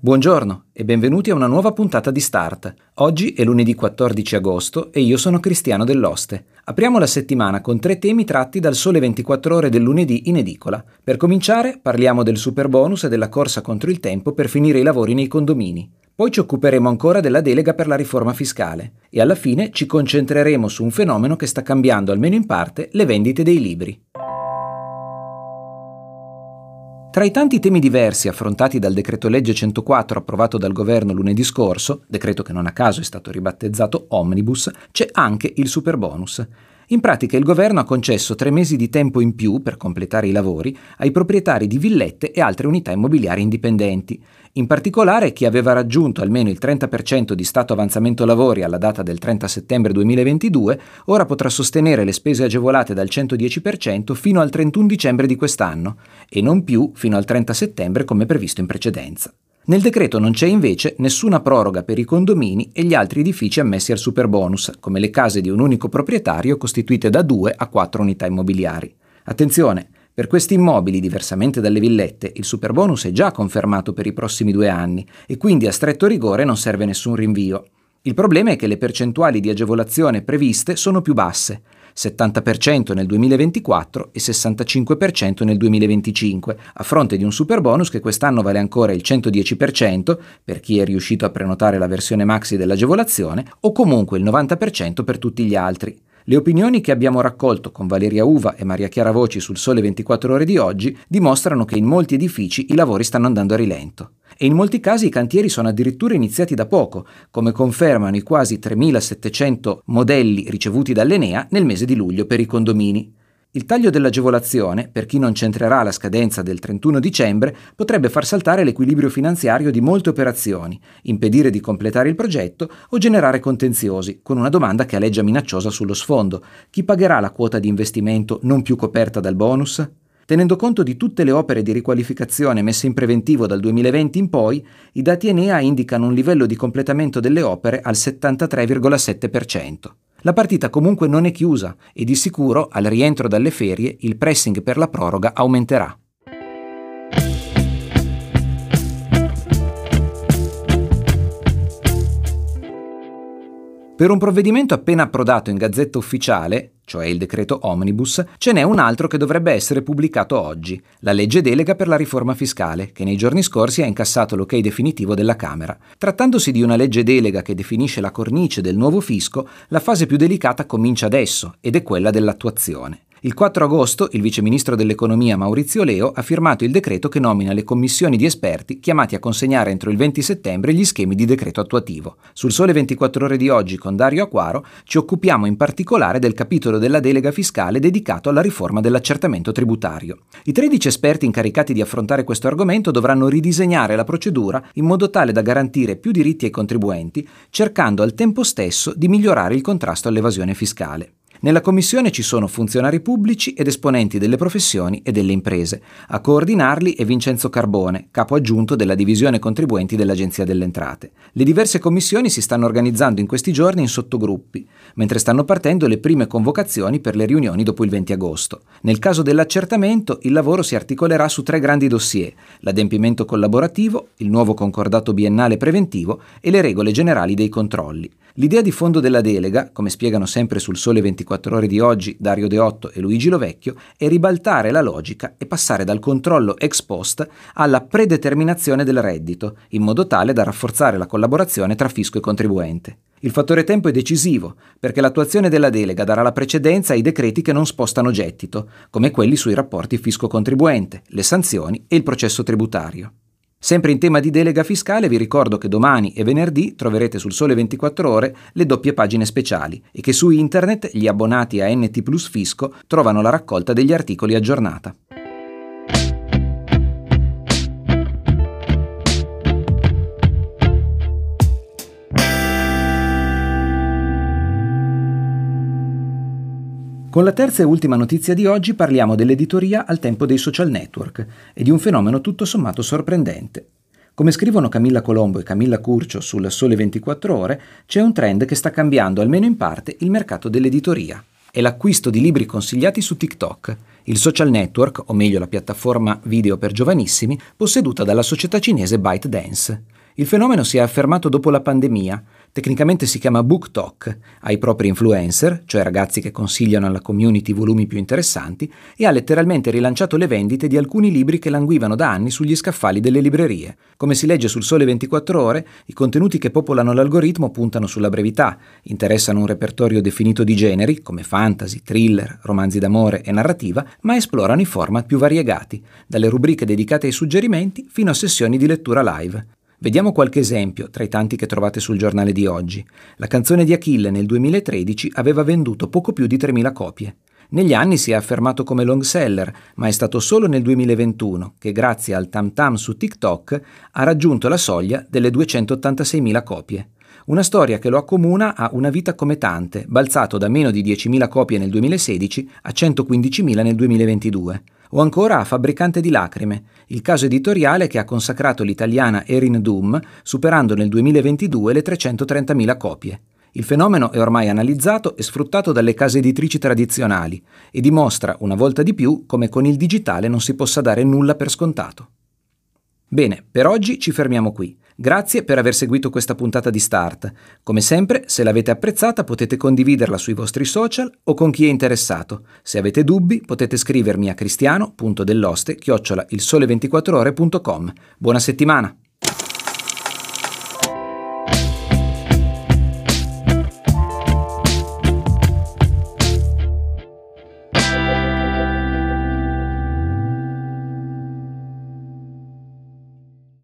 Buongiorno e benvenuti a una nuova puntata di Start. Oggi è lunedì 14 agosto e io sono Cristiano Dell'Oste. Apriamo la settimana con tre temi tratti dal Sole 24 ore del lunedì in edicola. Per cominciare parliamo del super bonus e della corsa contro il tempo per finire i lavori nei condomini. Poi ci occuperemo ancora della delega per la riforma fiscale e alla fine ci concentreremo su un fenomeno che sta cambiando almeno in parte le vendite dei libri. Tra i tanti temi diversi affrontati dal decreto legge 104 approvato dal governo lunedì scorso, decreto che non a caso è stato ribattezzato Omnibus, c'è anche il super bonus. In pratica il governo ha concesso tre mesi di tempo in più per completare i lavori ai proprietari di villette e altre unità immobiliari indipendenti. In particolare chi aveva raggiunto almeno il 30% di stato avanzamento lavori alla data del 30 settembre 2022 ora potrà sostenere le spese agevolate dal 110% fino al 31 dicembre di quest'anno e non più fino al 30 settembre come previsto in precedenza. Nel decreto non c'è invece nessuna proroga per i condomini e gli altri edifici ammessi al superbonus, come le case di un unico proprietario costituite da due a quattro unità immobiliari. Attenzione, per questi immobili, diversamente dalle villette, il superbonus è già confermato per i prossimi due anni e quindi a stretto rigore non serve nessun rinvio. Il problema è che le percentuali di agevolazione previste sono più basse, 70% nel 2024 e 65% nel 2025, a fronte di un super bonus che quest'anno vale ancora il 110% per chi è riuscito a prenotare la versione maxi dell'agevolazione o comunque il 90% per tutti gli altri. Le opinioni che abbiamo raccolto con Valeria Uva e Maria Chiara Voci sul Sole 24 ore di oggi dimostrano che in molti edifici i lavori stanno andando a rilento e in molti casi i cantieri sono addirittura iniziati da poco, come confermano i quasi 3.700 modelli ricevuti dall'Enea nel mese di luglio per i condomini. Il taglio dell'agevolazione, per chi non centrerà la scadenza del 31 dicembre, potrebbe far saltare l'equilibrio finanziario di molte operazioni, impedire di completare il progetto o generare contenziosi, con una domanda che aleggia minacciosa sullo sfondo. Chi pagherà la quota di investimento non più coperta dal bonus? Tenendo conto di tutte le opere di riqualificazione messe in preventivo dal 2020 in poi, i dati Enea indicano un livello di completamento delle opere al 73,7%. La partita comunque non è chiusa e di sicuro al rientro dalle ferie il pressing per la proroga aumenterà. Per un provvedimento appena approdato in Gazzetta Ufficiale, cioè il decreto Omnibus, ce n'è un altro che dovrebbe essere pubblicato oggi, la legge delega per la riforma fiscale, che nei giorni scorsi ha incassato l'ok definitivo della Camera. Trattandosi di una legge delega che definisce la cornice del nuovo fisco, la fase più delicata comincia adesso ed è quella dell'attuazione. Il 4 agosto il vice ministro dell'economia Maurizio Leo ha firmato il decreto che nomina le commissioni di esperti chiamati a consegnare entro il 20 settembre gli schemi di decreto attuativo. Sul sole 24 ore di oggi con Dario Acquaro ci occupiamo in particolare del capitolo della delega fiscale dedicato alla riforma dell'accertamento tributario. I 13 esperti incaricati di affrontare questo argomento dovranno ridisegnare la procedura in modo tale da garantire più diritti ai contribuenti, cercando al tempo stesso di migliorare il contrasto all'evasione fiscale. Nella commissione ci sono funzionari pubblici ed esponenti delle professioni e delle imprese. A coordinarli è Vincenzo Carbone, capo aggiunto della divisione contribuenti dell'Agenzia delle Entrate. Le diverse commissioni si stanno organizzando in questi giorni in sottogruppi, mentre stanno partendo le prime convocazioni per le riunioni dopo il 20 agosto. Nel caso dell'accertamento, il lavoro si articolerà su tre grandi dossier: l'adempimento collaborativo, il nuovo concordato biennale preventivo e le regole generali dei controlli. L'idea di fondo della delega, come spiegano sempre sul Sole 24 ore di oggi Dario Deotto e Luigi Lovecchio, è ribaltare la logica e passare dal controllo ex post alla predeterminazione del reddito, in modo tale da rafforzare la collaborazione tra fisco e contribuente. Il fattore tempo è decisivo, perché l'attuazione della delega darà la precedenza ai decreti che non spostano gettito, come quelli sui rapporti fisco-contribuente, le sanzioni e il processo tributario. Sempre in tema di delega fiscale vi ricordo che domani e venerdì troverete sul Sole 24 ore le doppie pagine speciali e che su internet gli abbonati a NT Plus Fisco trovano la raccolta degli articoli aggiornata. Con la terza e ultima notizia di oggi parliamo dell'editoria al tempo dei social network e di un fenomeno tutto sommato sorprendente. Come scrivono Camilla Colombo e Camilla Curcio sul Sole 24 ore, c'è un trend che sta cambiando almeno in parte il mercato dell'editoria. È l'acquisto di libri consigliati su TikTok, il social network, o meglio la piattaforma video per giovanissimi, posseduta dalla società cinese ByteDance. Il fenomeno si è affermato dopo la pandemia, Tecnicamente si chiama Book Talk, ha i propri influencer, cioè ragazzi che consigliano alla community volumi più interessanti, e ha letteralmente rilanciato le vendite di alcuni libri che languivano da anni sugli scaffali delle librerie. Come si legge sul Sole 24 ore, i contenuti che popolano l'algoritmo puntano sulla brevità, interessano un repertorio definito di generi, come fantasy, thriller, romanzi d'amore e narrativa, ma esplorano i format più variegati, dalle rubriche dedicate ai suggerimenti fino a sessioni di lettura live. Vediamo qualche esempio tra i tanti che trovate sul giornale di oggi. La canzone di Achille nel 2013 aveva venduto poco più di 3.000 copie. Negli anni si è affermato come long seller, ma è stato solo nel 2021 che grazie al tam tam su TikTok ha raggiunto la soglia delle 286.000 copie. Una storia che lo accomuna a Una vita come tante, balzato da meno di 10.000 copie nel 2016 a 115.000 nel 2022 o ancora a Fabbricante di lacrime, il caso editoriale che ha consacrato l'italiana Erin Doom, superando nel 2022 le 330.000 copie. Il fenomeno è ormai analizzato e sfruttato dalle case editrici tradizionali e dimostra, una volta di più, come con il digitale non si possa dare nulla per scontato. Bene, per oggi ci fermiamo qui. Grazie per aver seguito questa puntata di Start. Come sempre, se l'avete apprezzata potete condividerla sui vostri social o con chi è interessato. Se avete dubbi potete scrivermi a cristiano.delloste chiocciola il sole 24 ore.com. Buona settimana!